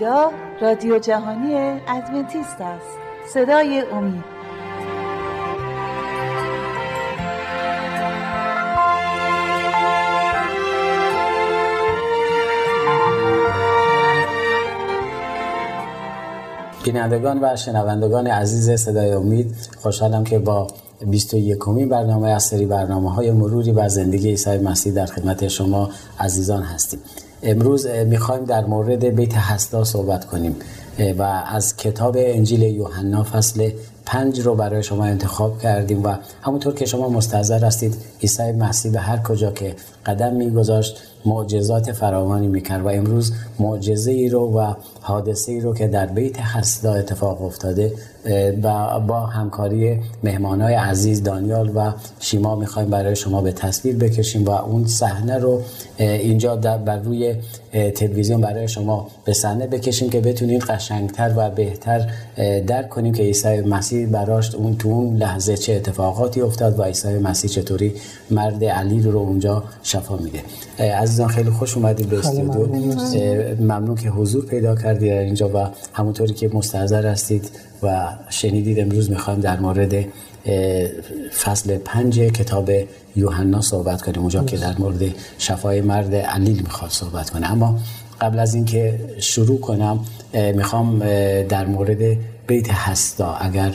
اینجا رادیو جهانی ادونتیست است. صدای امید. بینندگان و شنوندگان عزیز صدای امید خوشحالم که با 21 کمی برنامه از سری برنامه های مروری و زندگی عیسی مسیح در خدمت شما عزیزان هستیم. امروز می‌خوایم در مورد بیت هستا صحبت کنیم. و از کتاب انجیل یوحنا فصل پنج رو برای شما انتخاب کردیم و همونطور که شما مستحضر هستید عیسی مسیح به هر کجا که قدم میگذاشت معجزات فراوانی می‌کرد و امروز معجزه ای رو و حادثه ای رو که در بیت حسدا اتفاق افتاده و با همکاری مهمانای عزیز دانیال و شیما می‌خوایم برای شما به تصویر بکشیم و اون صحنه رو اینجا بر روی تلویزیون برای شما به صحنه بکشیم که بتونید قشنگتر و بهتر درک کنیم که عیسی مسیح براش اون تو اون لحظه چه اتفاقاتی افتاد و عیسی مسیح چطوری مرد علی رو اونجا شفا میده. عزیزان خیلی خوش اومدید به استودیو. ممنون. که حضور پیدا کردید اینجا و همونطوری که مستحضر هستید و شنیدید امروز می‌خوایم در مورد فصل پنج کتاب یوحنا صحبت کنیم. اونجا که در مورد شفای مرد علیل می‌خواد صحبت کنه. اما قبل از اینکه شروع کنم می‌خوام در مورد بیت هستا. اگر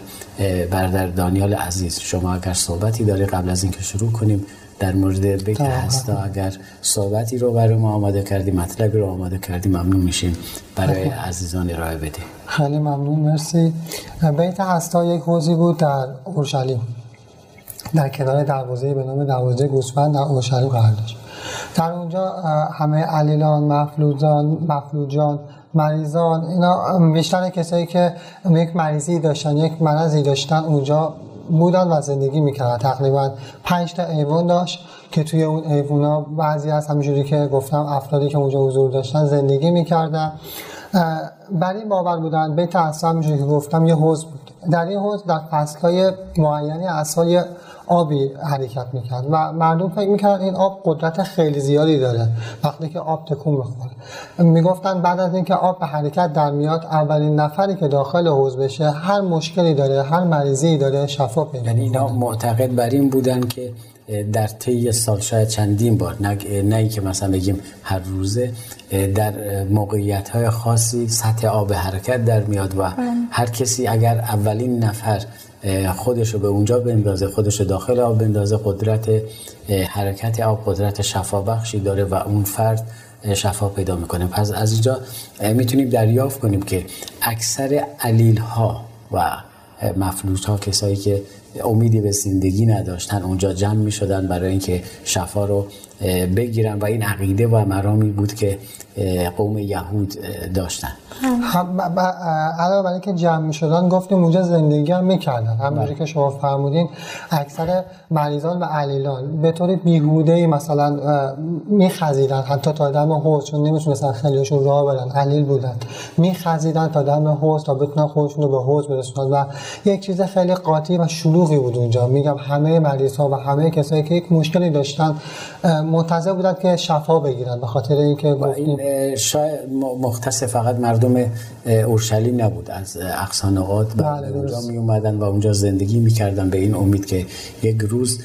برادر دانیال عزیز شما اگر صحبتی داره قبل از اینکه شروع کنیم در مورد بیت هستا اگر صحبتی رو برای ما آماده کردی مطلبی رو آماده کردی ممنون میشیم برای عزیزان ارائه بده خیلی ممنون مرسی. بیت هستا یک حوزی بود در اورشلیم. در کنار دروازه به نام دروازه گوسفند در اورشلیم قرار داشت. در اونجا همه علیلان مفلوجان مفلوجان مریضان اینا بیشتر کسایی که یک مریضی داشتن یک مرضی داشتن اونجا بودن و زندگی می‌کردن تقریبا پنج تا ایوان داشت که توی اون ایوونا بعضی از همینجوری که گفتم افرادی که اونجا حضور داشتن زندگی می‌کردن. برای این باور بودن بیت اصلا همینجوری که گفتم یه حوز بود. در این حوز در فصلهای معینی اصلا آبی حرکت می‌کرد و مردم فکر می‌کرد این آب قدرت خیلی زیادی داره وقتی که آب تکون بخوره می‌گفتن بعد از اینکه آب به حرکت در میاد اولین نفری که داخل حوز بشه هر مشکلی داره هر مریضی داره شفا پیدا یعنی اینا معتقد بر این بودن که در طی سال شاید چندین بار نه, نه که مثلا بگیم هر روزه در موقعیت های خاصی سطح آب حرکت در میاد و هر کسی اگر اولین نفر خودشو به اونجا بندازه خودشو داخل آب بندازه قدرت حرکت آب قدرت شفا بخشی داره و اون فرد شفا پیدا می‌کنه. پس از اینجا می‌تونیم دریافت کنیم که اکثر علیل ها و مفلوج ها کسایی که امیدی به زندگی نداشتن اونجا جمع می شدن برای اینکه شفا رو بگیرن و این عقیده و مرامی بود که قوم یهود داشتن. علاوه بر اینکه جمع می شدن گفتیم اونجا زندگی هم می‌کردن. همونجوری که شما فرمودین اکثر مریضان و علیلان به طور بیهوده مثلا میخزیدن. حتی تا دم حوض چون نمی‌تونستن خیلیشون راه برن علیل بودن. میخزیدن تا دم حوض تا بتونن خودشون رو به حوض برسونن. و یک چیز خیلی قاطی و شلوغی بود اونجا. میگم همه مریض ها و همه کسایی که یک مشکلی داشتن منتظر بودن که شفا بگیرن به خاطر اینکه این شاید مختص فقط مردم اورشلیم نبود. از اقصانقات بله اونجا می اومدن و اونجا زندگی می‌کردن. به این امید که یک روز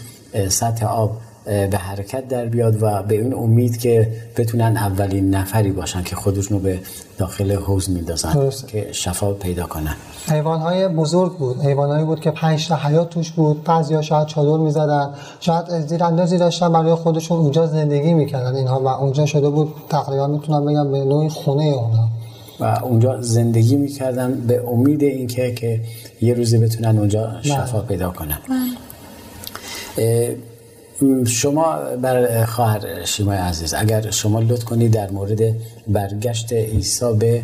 سطح آب به حرکت در بیاد و به این امید که بتونن اولین نفری باشن که خودشونو به داخل حوز میندازن که شفا پیدا کنن. حیوان های بزرگ بود. حیوان هایی بود که پنج تا حیات توش بود. بعضی ها شاید چادر می‌زدن. شاید زیر اندازی داشتن برای خودشون. اونجا زندگی می‌کردن اینها و اونجا شده بود. تقریبا می‌تونم بگم به نوعی خونه اونا. و اونجا زندگی می‌کردن به امید اینکه که یه روزی بتونن اونجا شفا پیدا کنن. شما بر خواهر شیمای عزیز اگر شما لطف کنید در مورد برگشت عیسی به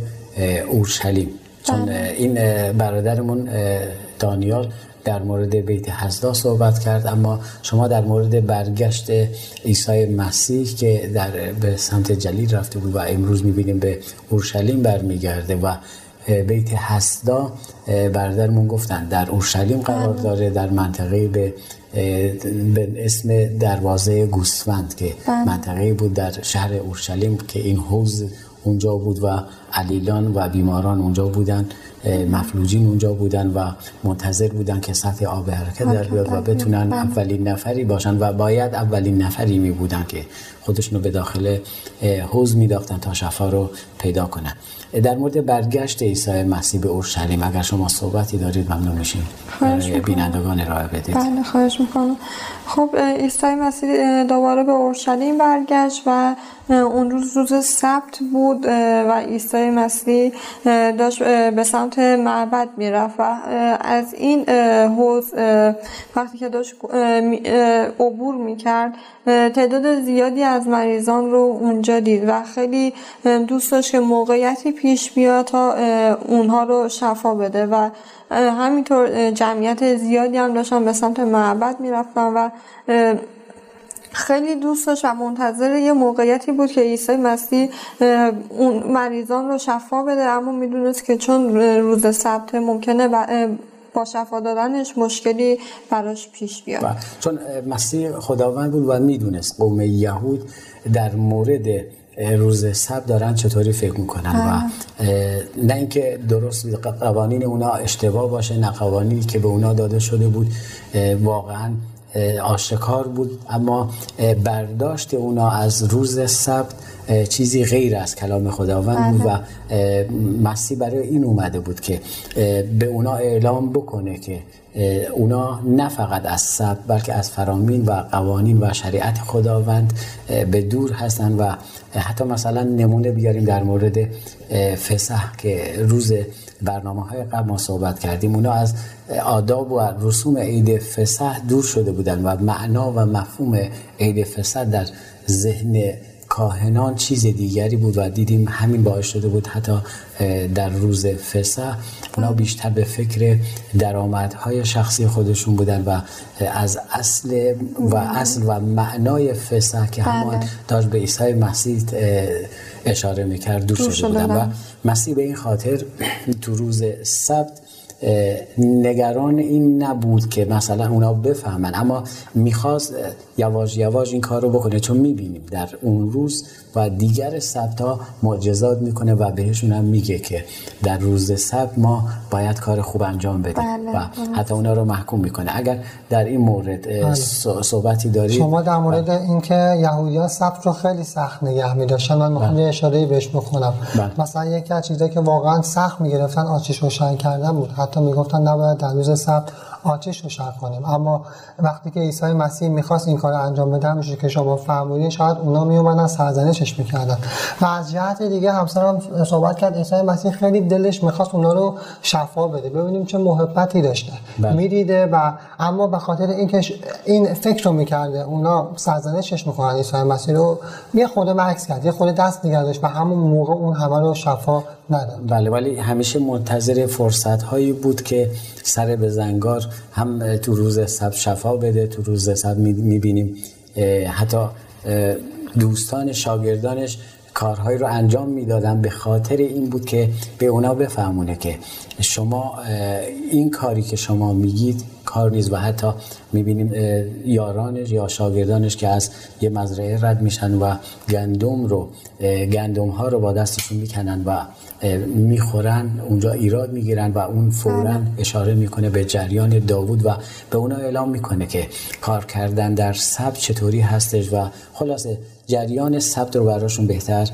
اورشلیم چون این برادرمون دانیال در مورد بیت حزدا صحبت کرد اما شما در مورد برگشت عیسی مسیح که در به سمت جلیل رفته بود و امروز می‌بینیم به اورشلیم برمیگرده و بیت حسدا برادرمون گفتن در اورشلیم قرار داره در منطقه به به اسم دروازه گوسفند که منطقه بود در شهر اورشلیم که این حوز اونجا بود و علیلان و بیماران اونجا بودن مفلوجین اونجا بودن و منتظر بودن که سطح آب حرکت در بیاد و بتونن بله. اولین نفری باشن و باید اولین نفری می بودن که خودشونو به داخل حوز میداختن تا شفا رو پیدا کنن. در مورد برگشت عیسی مسیح به اورشلیم اگر شما صحبتی دارید ممنون میشیم. بینندگان ارائه بدید. بله خواهش می‌کنم. خب عیسی مسیح دوباره به اورشلیم برگشت و اون روز روز سبت بود و عیسی مسیح داشت به سمت معبد می‌رفت و از این حوز وقتی که داشت عبور می‌کرد تعداد زیادی از مریضان رو اونجا دید و خیلی دوست داشت که موقعیتی پیش بیاد تا اونها رو شفا بده و همینطور جمعیت زیادی هم داشتن به سمت معبد می‌رفتن و خیلی دوست داشت و منتظر یه موقعیتی بود که عیسی مسیح اون مریضان رو شفا بده اما می‌دونست که چون روز سبت ممکنه با شفا دادنش مشکلی براش پیش بیاد بله. چون مسیح خداوند بود و می‌دونست قوم یهود در مورد روز سب دارن چطوری فکر می‌کنن و نه اینکه درست قوانین اونا اشتباه باشه نه قوانینی که به اونا داده شده بود واقعا آشکار بود اما برداشت اونا از روز سبت چیزی غیر از کلام خداوند بود و مسیح برای این اومده بود که به اونا اعلام بکنه که اونا نه فقط از سبت بلکه از فرامین و قوانین و شریعت خداوند به دور هستن و حتی مثلا نمونه بیاریم در مورد فسح که روز برنامه های قبل ما صحبت کردیم. اونا از آداب و رسوم عید فسح دور شده بودن و معنا و مفهوم عید فسح در ذهن کاهنان چیز دیگری بود و دیدیم همین باعث شده بود حتی در روز فسح اونا بیشتر به فکر درآمدهای شخصی خودشون بودن و از اصل و اصل و معنای فسح که همان بله. داشت به عیسی مسیح اشاره می‌کرد دور شده بودن و مسیح به این خاطر تو روز سبت نگران این نبود که مثلا اونا بفهمن. اما می‌خواست یواش یواش این کار رو بکنه. چون می‌بینیم در اون روز و دیگر سبت ها معجزات می‌کنه و بهشون هم میگه که در روز سبت ما باید کار خوب انجام بدیم بله. و حتی اونا رو محکوم می‌کنه اگر در این مورد بله. صحبتی دارید شما در مورد بله. اینکه یهودیان سبت رو خیلی سخت نگه میداشتن من می‌خوام یه اشاره بهش بکنم بله. مثلا یکی از چیزایی که واقعا سخت می‌گرفتن آتش روشن کردن بود حتی می‌گفتن نباید در روز سبت آتش روشن کنیم. اما وقتی که عیسی مسیح می‌خواست این کار انجام بده میشه که شما فرمودین شاید اونا میومدن سرزنشش می‌کردن. و از جهت دیگه همسرم صحبت کرد عیسی مسیح خیلی دلش می‌خواست اونا رو شفا بده. ببینیم چه محبتی داشته. بله. می‌دیده و اما به خاطر اینکه این فکر رو می‌کرده اونا سرزنشش می‌کنن. عیسی مسیح رو یه خود مکس کرد یه خود دست نگردش و همون موقع اون همه رو شفا نداد. بله ولی همیشه منتظر فرصت هایی بود که سر به زنگار هم تو روز سب شفا بده تو روز سب می‌بینیم حتی دوستان شاگردانش کارهایی رو انجام می‌دادن. به خاطر این بود که به اونا بفهمونه که شما این کاری که شما میگید کار نیست و حتی می‌بینیم یارانش یا شاگردانش که از یه مزرعه رد میشن و گندم رو گندم ها رو با دستشون می‌کنن و می‌خورن اونجا ایراد می‌گیرن و اون فورا بله. اشاره می‌کنه به جریان داوود و به اونا اعلام می‌کنه که کار کردن در سب چطوری هستش و خلاصه جریان ثبت رو براشون بهتر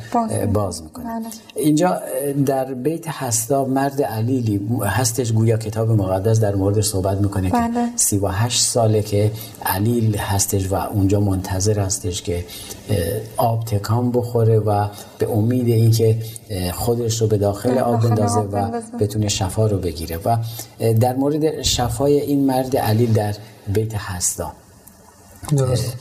باز, می‌کنه بله. اینجا در بیت هستا مرد علیلی هستش گویا کتاب مقدس در مورد صحبت می‌کنه بله. که سی و هشت ساله که علیل هستش و اونجا منتظر هستش که آب تکان بخوره و به امید اینکه خودش رو به داخل آب بندازه و بتونه شفا رو بگیره. و در مورد شفای این مرد علیل در بیت هستا. درست.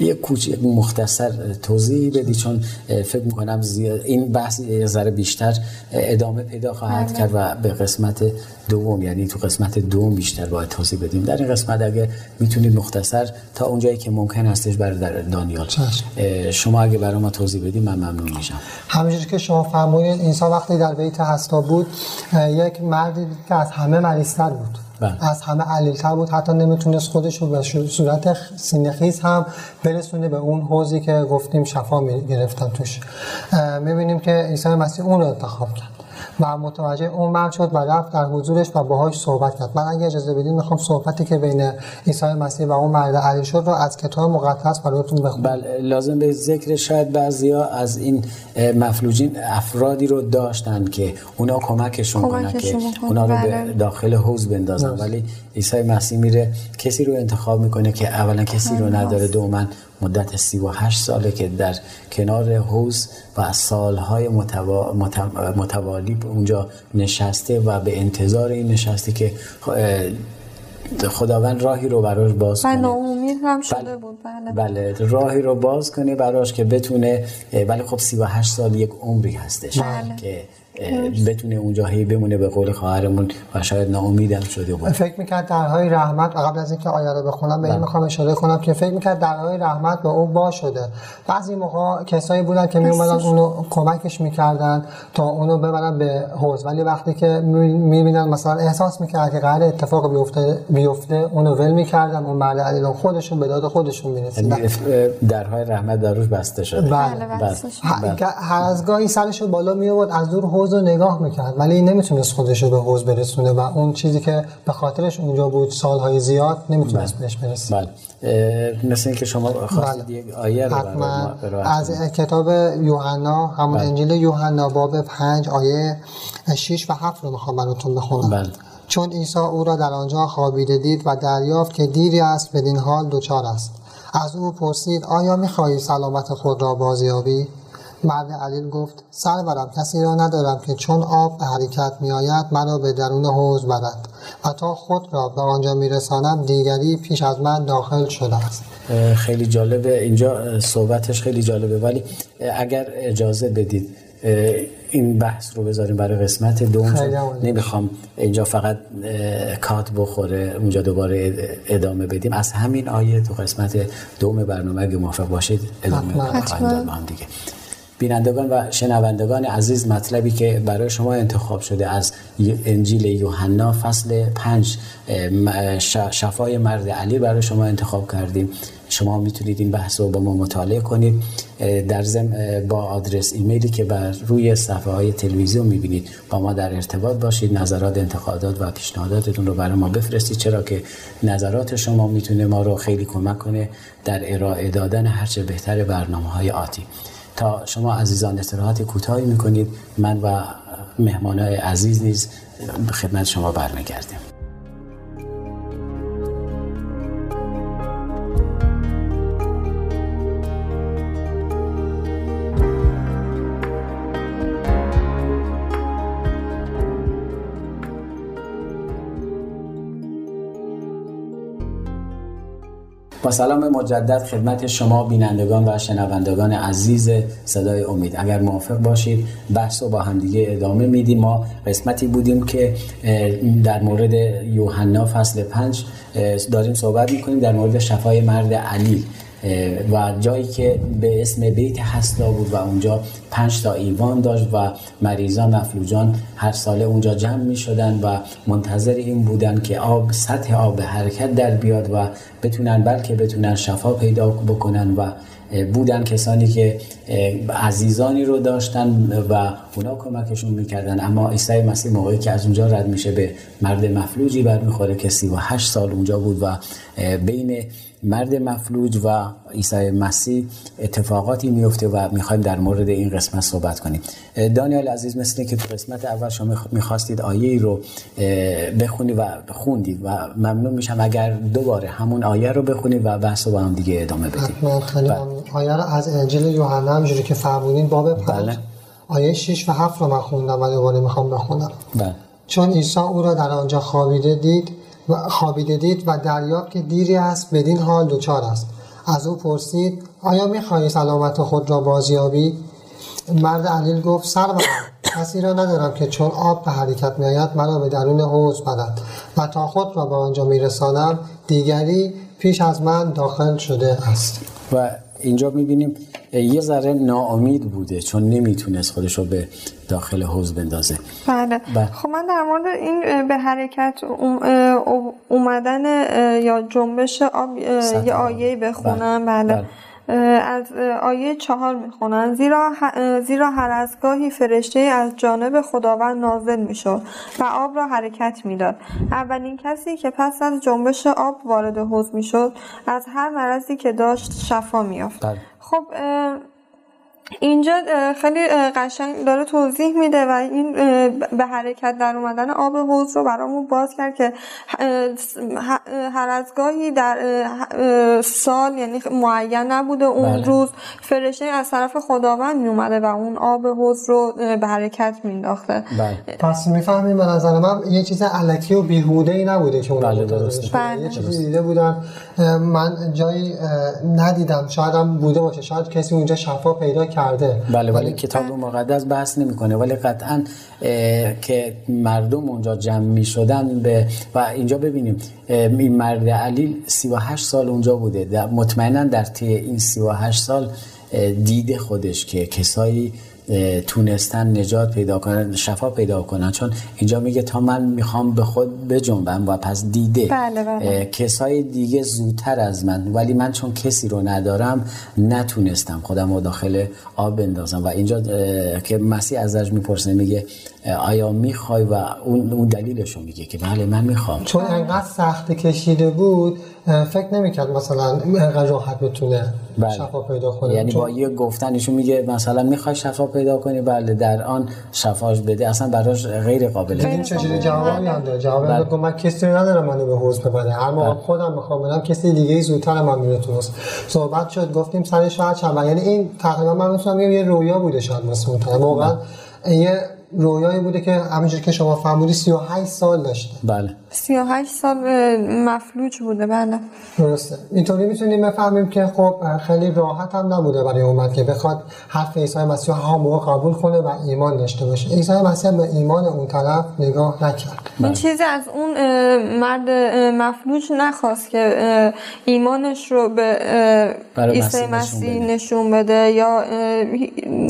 یه کوچیک مختصر توضیح بدی چون فکر می‌کنم این بحث یه ذره بیشتر ادامه پیدا خواهد بله. کرد و به قسمت دوم یعنی تو قسمت دوم بیشتر باید توضیح بدیم. در این قسمت اگه می‌تونید مختصر تا اونجایی که ممکن هستش بر در دانیال شما اگه برای ما توضیح بدیم من ممنون میشم. همینجوری که شما فرمودید انسان وقتی در بیت هستا بود یک مردی که از همه مریضتر بود. بله. از همه علیلتر بود. حتی نمی‌تونست خودش رو به صورت سینخیز هم برسونه به اون حوزی که گفتیم شفا گرفتن توش. می‌بینیم که عیسی مسیح اون رو انتخاب کرد. و متوجه اون مرد شد و رفت در حضورش و باهاش صحبت کرد. من اگه اجازه بدید می‌خوام صحبتی که بین عیسی مسیح و اون مرد علی شد رو از کتاب مقدس براتون بخونم. بله لازم به ذکر شاید بعضیا از این مفلوجین افرادی رو داشتن که اونا کمکشون کنن که اونا رو به بله. داخل حوز بندازن. ولی عیسی مسیح میره کسی رو انتخاب می‌کنه که اولا کسی رو نداره. دوما مدت 38 ساله که در کنار حوز و سالهای متوا... متوالی اونجا نشسته و به انتظار این نشسته که خداوند راهی رو براش باز کنه ناامید هم شده بله. بود بله. بله راهی رو باز کنه براش که بتونه ولی خب 38 سال یک عمری هستش بله. که بتونه اونجا هی بمونه به قول خواهرمون و شاید ناامیدم شده بود فکر می‌کرد درهای رحمت قبل از اینکه آیه رو بخونم به این بله. می‌خوام اشاره کنم که فکر می‌کرد درهای رحمت به اون با شده. بعضی موقع کسایی بودن که میومدن اونو کمکش می‌کردن تا اونو ببرن به حوز ولی وقتی که می‌بینن مثلا احساس می‌کرد که قرار اتفاق بیفته بیفته اونو ول می‌کردن اون مرد علی خودشون به داد خودشون می‌رسیدن یعنی درهای رحمت در روش بسته شده. بله, بله. بله. هر از گاهی سرشو بالا میورد از دور حوز رو نگاه می‌کرد ولی نمی‌تونست خودش رو به حوز برسونه و اون چیزی که به خاطرش اونجا بود سالهای زیاد نمی‌تونست بله. بهش برسه بله مثل اینکه شما خواستید بله. یک آیه رو از کتاب یوحنا همون بله. انجیل یوحنا باب 5 آیه 6 و 7 رو می‌خوام براتون بخونم بله. چون عیسی او را در آنجا خوابیده دید و دریافت که دیری است بدین حال دوچار است از او پرسید آیا می‌خواهی سلامت خود را بازیابی مرد علیل گفت سرورم کسی را ندارم که چون آب به حرکت می آید مرا به درون حوز برد و تا خود را به آنجا میرسانم دیگری پیش از من داخل شده است. خیلی جالبه. اینجا صحبتش خیلی جالبه. ولی اگر اجازه بدید این بحث رو بذاریم برای قسمت دوم. نمی‌خوام اینجا فقط کات بخوره اونجا دوباره ادامه بدیم. از همین آیه تو قسمت دوم برنامه اگه موافق باشید ادامه خواهیم داد. هم دیگه. بینندگان و شنوندگان عزیز مطلبی که برای شما انتخاب شده از انجیل یوحنا فصل پنج شفای مرد علی برای شما انتخاب کردیم. شما می‌تونید این بحث رو با ما مطالعه کنید. در زم با آدرس ایمیلی که بر روی صفحه های تلویزیون می‌بینید با ما در ارتباط باشید. نظرات انتقادات و پیشنهاداتتون رو برای ما بفرستید. چرا که نظرات شما می‌تونه ما رو خیلی کمک کنه در ارائه دادن هرچه بهتر برنامه های آتی. تا شما عزیزان استراحت کوتاهی می‌کنید. من و مهمانای عزیز نیز به خدمت شما برمیگردیم. سلام مجدد خدمت شما بینندگان و شنوندگان عزیز صدای امید. اگر موافق باشید بحث رو با همدیگه ادامه میدیم. ما قسمتی بودیم که در مورد یوحنا فصل پنج داریم صحبت می‌کنیم. در مورد شفای مرد علی. و جایی که به اسم بیت حسدا بود و اونجا پنج تا ایوان داشت و مریضان مفلوجان هر ساله اونجا جمع می شدن و منتظر این بودن که آب سطح آب حرکت در بیاد و بتونن بلکه بتونن شفا پیدا بکنن و بودن کسانی که عزیزانی رو داشتن و اونا کمکشون می‌کردن. اما عیسی مسیح موقعی که از اونجا رد میشه به مرد مفلوجی برمیخوره که 38 سال اونجا بود و بین مرد مفلوج و عیسی مسیح اتفاقاتی میفته و می‌خوایم در مورد این قسمت صحبت کنیم. دانیال عزیز مثل که تو قسمت اول شما می‌خواستید آیه ای رو بخونی و خوندید و ممنون میشم اگر دوباره همون آیه رو بخونید و بحث رو با هم دیگه ادامه بدید بله. آیه رو از انجیل یوحنا همجوری که فرمودین باب پنج. بله. آیه 6 و 7 رو من خوندم و دوباره می‌خوام بخونم. بله. چون عیسی او را در آنجا خوابیده دید و خوابیده دید و دریافت که دیری است بدین حال دوچار است. از او پرسید آیا می‌خواهی سلامت خود را بازیابی؟ مرد علیل گفت سرورم کسی را ندارم که چون آب به حرکت میآید مرا به درون حوض برد و تا خود را به آنجا میرسانم دیگری پیش از من داخل شده است. و اینجا می‌بینیم یه ذره ناامید بوده چون نمی‌تونست خودش رو به داخل حوز بندازه. بله. بله. خب من در مورد این به حرکت اومدن یا جنبش آب یه. آیه بخونم. بله, بله. اه، از آیه چهار می‌خونن. زیرا زیرا هر از گاهی فرشته از جانب خداوند نازل می‌شد و آب را حرکت می‌داد. اولین کسی که پس از جنبش آب وارد حوض می‌شد از هر مرضی که داشت شفا میافت بله. خب اه، اینجا خیلی قشنگ داره توضیح میده و این به حرکت در اومدن آب حوض رو برامون باز کرد که هر از گاهی در سال یعنی معین نبوده اون بله. روز فرشته از طرف خداوند می اومده و اون آب حوض رو به حرکت مینداخته بله پس می‌فهمیم به نظر من یه چیز علکی و بیهوده ای نبوده که اون بله،. بودن. بله. یه چیزی دیده بودن من جایی ندیدم شاید هم بوده باشه شاید کسی اونجا شفا پیدا کرده. بله ولی کتاب مقدس بحث نمی‌کنه. ولی قطعا که مردم اونجا جمع می شدن به و اینجا ببینیم این مرد علیل 38 سال اونجا بوده. مطمئنا در طی این 38 سال اه، دیده خودش که کسایی تونستن نجات پیدا کنن شفا پیدا کنن. چون اینجا میگه تا من می‌خوام به خود بجنبم و پس دیده. بله، بله. کسای دیگه زودتر از من. ولی من چون کسی رو ندارم نتونستم خودم رو داخل آب بندازم. و اینجا که مسیح ازش می‌پرسه میگه آیا می‌خوای؟ و اون, دلیلش رو میگه که بله من می‌خوام. چون انقدر سخت کشیده بود فکر نمی‌کرد مثلا انقدر راحت بتونه بله. شفا پیدا کنه. یعنی چون- با یه گفتن ایشون میگه مثلا می‌خوای شفا پیدا کنی بله در آن شفاش بده. اصلا براش غیر قابله این چجوری جوابی هم داد جواب بله. که من کسی ندارم منو به حوض ببره. هر موقع خودم می‌خوام برم کسی دیگه ای زودتر من میره تو حوض. صحبت شد گفتیم سر شاید چند یعنی این تقریبا من می‌تونم بگم یه رویا بوده شاید واسه اون واقعا یه رویایی بوده که همینجور که شما فرمودی 38 سال داشته. بله. 38 سال مفلوج بوده بله. درسته. اینطوری می‌تونیم بفهمیم که خب خیلی راحت هم نبوده برای اومد که بخواد حرف عیسی مسیح هم موقع قبول کنه و ایمان داشته باشه. عیسی مسیح به ایمان اون طرف نگاه نکرد. این چیزی از اون مرد مفلوج نخواست که ایمانش رو به عیسی مسیح نشون بده. یا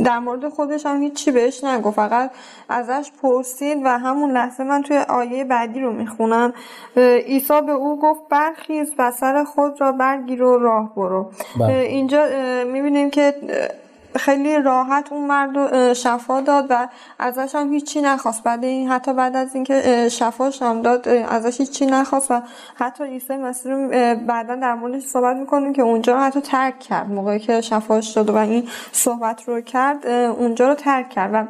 در مورد خودش هم هیچی بهش نگفت. فقط ازش پرسید و همون لحظه من توی آیه بعدی رو می‌خونم. عیسی به او گفت برخیز و سر خود را برگیر و راه برو. بله. اینجا می‌بینیم که خیلی راحت اون مرد شفا داد و ازش هم هیچی نخواست. بعد این حتی بعد از اینکه شفاش هم داد ازش هیچی نخواست و حتی عیسی مسیح رو بعدا در موردش صحبت می‌کنیم که اونجا رو حتی ترک کرد. موقعی که شفاش داد و این صحبت رو کرد اونجا رو ترک کرد و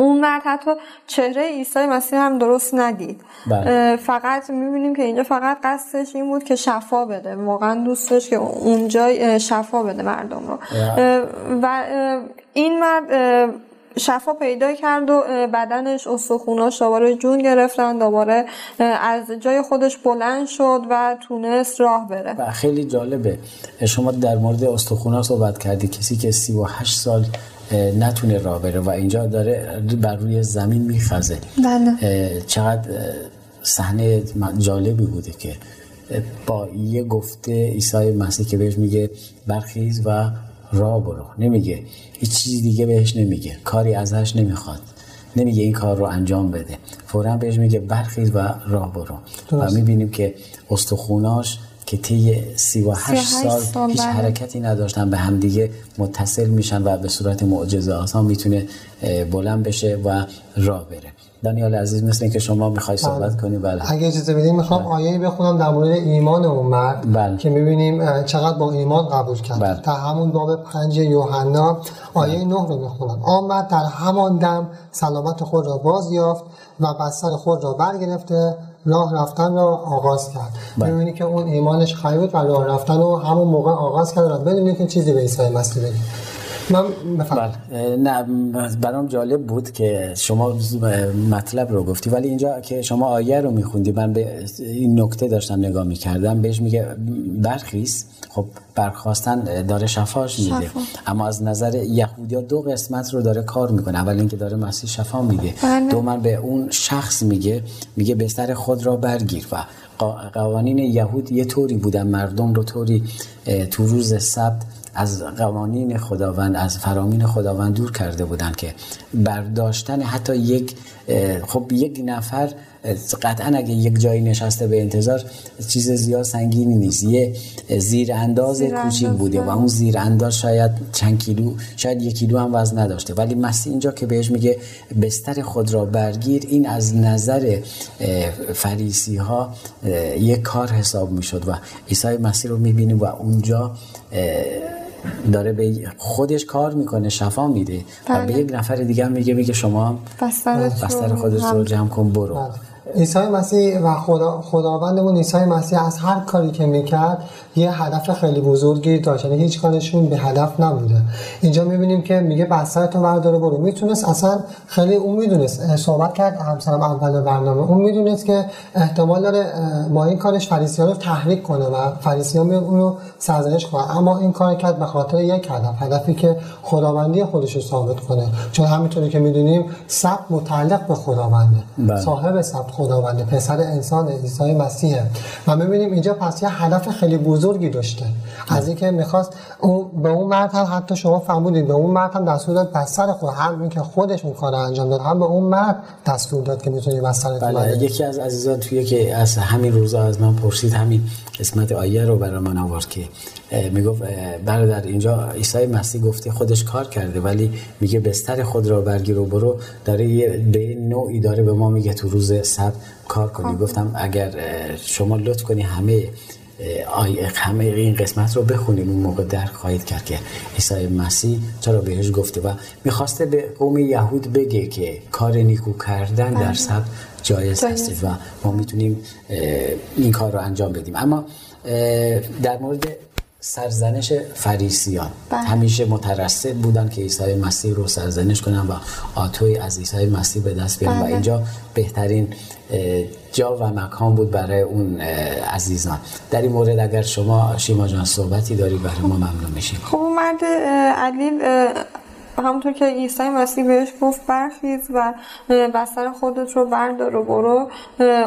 اون مرد حتی چهره عیسی مسیح هم درست ندید. بله. فقط می‌بینیم که اینجا فقط قصدش این بود که شفا بده. واقعا دوست داشت که اونجا شفا بده مردم رو. اه، و این مرد شفا پیدا کرد و بدنش استخوناش دوباره جون گرفتن. دوباره از جای خودش بلند شد و تونست راه بره. و خیلی جالبه. شما در مورد استخونا صحبت کردی. کسی که 38 سال نتونه راه بره و اینجا داره بر روی زمین میخزه. بله. چقدر صحنه جالبی بوده که با یه گفته عیسی مسیح که بهش میگه برخیز و راه برو. نمیگه هیچ چیز دیگه بهش نمیگه. کاری ازش نمی‌خواد. نمیگه این کار رو انجام بده. فورا بهش میگه برخیز و راه برو. و می‌بینیم که استخوناش که طی 38 38 سال سال، هیچ بله. حرکتی نداشتن به همدیگه متصل میشن و به صورت معجزه آسان می‌تونه بلند بشه و راه بره. دانیال عزیز مثل اینکه شما می‌خوای صحبت کنی بله. اگه اجازه بدین می‌خوام آیه بخونم در مورد ایمان اون مرد بله. که می‌بینیم چقدر با ایمان قبول کرد. بله. در همون باب پنج یوحنا آیه نه رو می‌خونم آمد در همان دم سلامت خود را باز یافت و بستر خود را برگرفته راه رفتن را آغاز کرد. بله. می‌بینی که اون ایمانش قوی بود و راه رفتن رو همون موقع آغاز کرد بدون که چیزی به عیسی مسیح بگه. من بله. نه برام جالب بود که شما مطلب رو گفتی ولی اینجا که شما آیه رو میخوندی من به این نکته داشتم نگاه می‌کردم بهش میگه برخیز. خب برخواستن داره شفاش میده. شفا. اما از نظر یهودیا دو قسمت رو داره کار می‌کنه. اول اینکه داره مسیح شفا میده. بله. دوم به اون شخص میگه میگه بستر خود را برگیر. و قوانین یهود یه طوری بودن مردم رو طوری تو روز سبت از قوانین خداوند از فرامین خداوند دور کرده بودن که برداشتن حتی یک خب یک نفر قطعا اگه یک جایی نشسته به انتظار چیز زیاد سنگینی نیست. یه زیر انداز کوچیک بوده و اون زیر انداز شاید چند کیلو شاید یک کیلو هم وزن نداشته. ولی مسیح اینجا که بهش میگه بستر خود را برگیر این از نظر فریسی ها یک کار حساب می‌شد و عیسی مسیح رو می‌بینیم و اونجا داره به خودش کار می‌کنه شفا میده و به بله. یک نفر دیگه میگه میگه شما بستر خودت رو جمع کن برو بله. عیسی مسیح و خدا خداوندمون عیسی مسیح از هر کاری که می‌کرد یه هدف خیلی بزرگی داشت. یعنی هیچ کارشون به هدف نبوده. اینجا می‌بینیم که میگه تو برداره برو. می‌تونست اصلا خیلی اون می‌دونست. صحبت کرد همسرم اول برنامه. اون می‌دونست که احتمال داره با این کارش فریسیان رو تحریک کنه و فریسیان میان اونو سرزنش کنه. اما این کار کرد به خاطر یک هدف هدفی که خداوندی خودش رو ثابت کنه. چون همینطوری که می‌دونیم سب متعلق به خداونده. بله. صاحب سب خداونده پسر انسان عیسی مسیحه. و می‌بینیم اینجا پس یه هدف خیلی بزرگی داشته. از اینکه می‌خواست اون به اون مرد هم حتی شما فهمودید به اون مرد هم دستور داد بستر خود. هم اینکه خودش اون کار انجام داد هم به اون مرد دستور داد که می‌تونی بستر بله یکی از عزیزان توی که از همین روزا از من پرسید همین قسمت آیه رو برای من آورد که می‌گفت برادر اینجا عیسی مسیح گفته خودش کار کرده ولی میگه بستر خود را برگیر و برو. داره به نوعی داره به ما میگه تو روز سبت کار کنی. خب. گفتم اگر شما لطف کنی همه همه این قسمت رو بخونیم. اون موقع درک خواهید کرد که عیسی مسیح چرا بهش گفته و می‌خواسته به قوم یهود بگه که کار نیکو کردن در بله. سب جایز هست و ما می‌تونیم این کار رو انجام بدیم. اما در مورد سرزنش فریسیان بله. همیشه مترصد بودن که عیسی مسیح رو سرزنش کنن و آتوی از عیسی مسیح به دست بیارن و بله. اینجا بهترین جا و مکان بود برای اون عزیزان در این مورد اگر شما شیما جان صحبتی داری برای ما ممنون میشیم خب مرد علیل همونطور که عیسی مسیح بهش گفت برخیز و بستر خودت رو بردار و برو.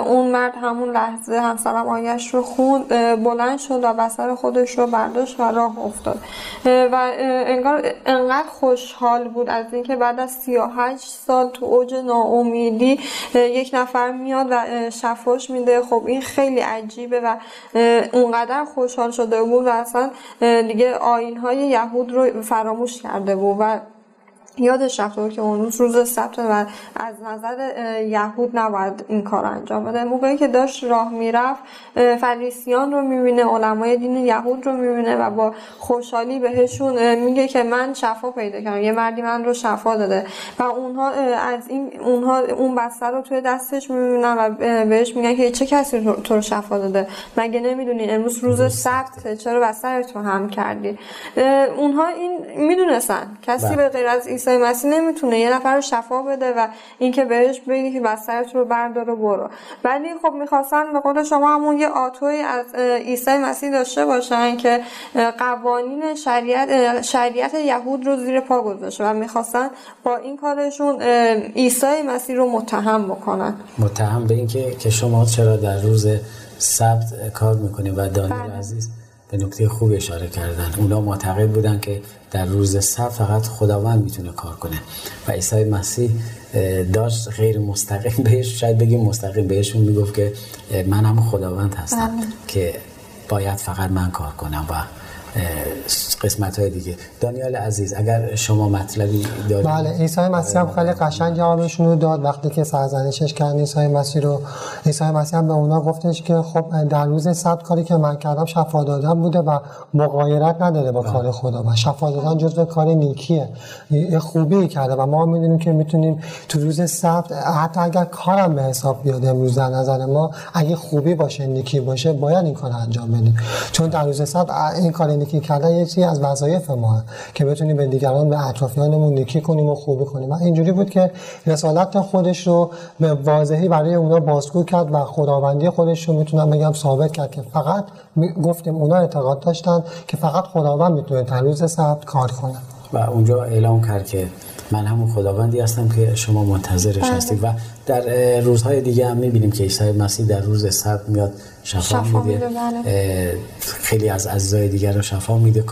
اون مرد همون لحظه همسرم آیش رو خوند بلند شد و بستر خودش رو برداشت و راه افتاد. و انگار انقدر خوشحال بود از اینکه بعد از 38 سال تو اوج ناامیدی یک نفر میاد و شفاش میده. خب این خیلی عجیبه و اونقدر خوشحال شده بود و اصلا دیگه آین های یهود رو فراموش کرده بود و یادش رفته که اون روز روز سبت و از نظر یهود نباید این کار انجام بده. موقعی که داشت راه می‌رفت فریسیان رو می‌بینه علمای دین یهود رو می‌بینه و با خوشحالی بهشون میگه که من شفا پیدا کردم یه مردی من رو شفا داده و اونها از این اونها اون بستر رو توی دستش می‌بینن و بهش میگن که چه کسی تو رو شفا داده؟ مگه نمی‌دونی؟ امروز روز سبت چرا بستر تو هم کردی؟ اونها این می‌دونستن. کسی بله. به غیر از عیسی مسیح نمی‌تونه یه نفر رو شفا بده و اینکه بهش بگی که بسترت رو بردار و برو. ولی خب می‌خواستن به قول شما همون یه آتوی از عیسی مسیح داشته باشن که قوانین شریعت شریعت یهود رو زیر پا گذاشته و می‌خواستن با این کارشون عیسی مسیح رو متهم بکنن. متهم به اینکه که شما چرا در روز سبت کار می‌کنید و دانیل بله. عزیز؟ به نکته خوب اشاره کردن اونا معتقد بودن که در روز سب فقط خداوند می‌تونه کار کنه و عیسی مسیح داشت غیر مستقیم بهش شاید بگیم مستقیم بهشون می‌گفت که من هم خداوند هستم بله. که باید فقط من کار کنم و قسمت های دیگه. دانیال عزیز اگر شما مطلبی دارید. بله عیسی مسیح هم خیلی قشنگ جوابشون رو داد. وقتی که سرزنشش کرد عیسی مسیح رو عیسی مسیح هم به اونا گفتش که خب در روز صد کاری که من کردم شفا دادن بوده و مغایرت نداره با کار خدا. و شفا دادن جزو کار نیکیه. یه خوبی کرده و ما می‌دونیم که می‌تونیم تو روز سبت حتی اگر کارم به حساب بیاد امروز در نظر ما اگه خوبی باشه نیکی باشه باید این کار انجام بدیم. چون در روز سبت این کار نیکی کردن یه چیزی از وظایف ما که بتونیم به دیگران به اطرافیانمون نیکی کنیم و خوبی کنیم. و اینجوری بود که رسالت خودش رو به واضحی برای اونا بازگو کرد و خداوندی خودش رو می‌تونم بگم ثابت کرد که فقط گفتیم اونا اعتقاد داشتن که فقط خداوند می‌تونه در روز سبت کار کنه. و اونجا اعلام کرد که من همون خداوندی هستم که شما منتظرش بله. هستید و در روزهای دیگه هم می‌بینیم که عیسی مسیح در روز سبت میاد شفا, شفا میده بله. خیلی از عزیزای دیگر رو شفا میده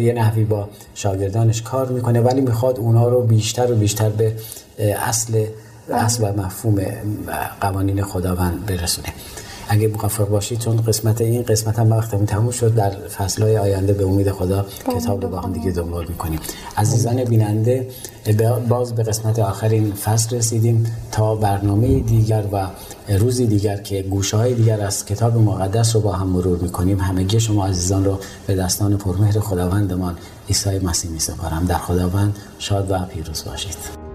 یه نحوی با شاگردانش کار می‌کنه ولی می‌خواد اونا رو بیشتر و بیشتر به اصل اصل و مفهوم قوانین خداوند برسونه اگه موافق باشید چون قسمت این قسمت هم وقتمون تموم شد در فصلهای آینده به امید خدا کتاب رو با هم دیگه دنبال می‌کنیم. عزیزان بیننده باز به قسمت آخرین فصل رسیدیم تا برنامه دیگر و روزی دیگر که گوشه های دیگر از کتاب مقدس رو با هم مرور می‌کنیم. همگی شما عزیزان رو به دستان پرمهر خداوندمان عیسی مسیح می سپارم در خداوند شاد و پیروز باشید.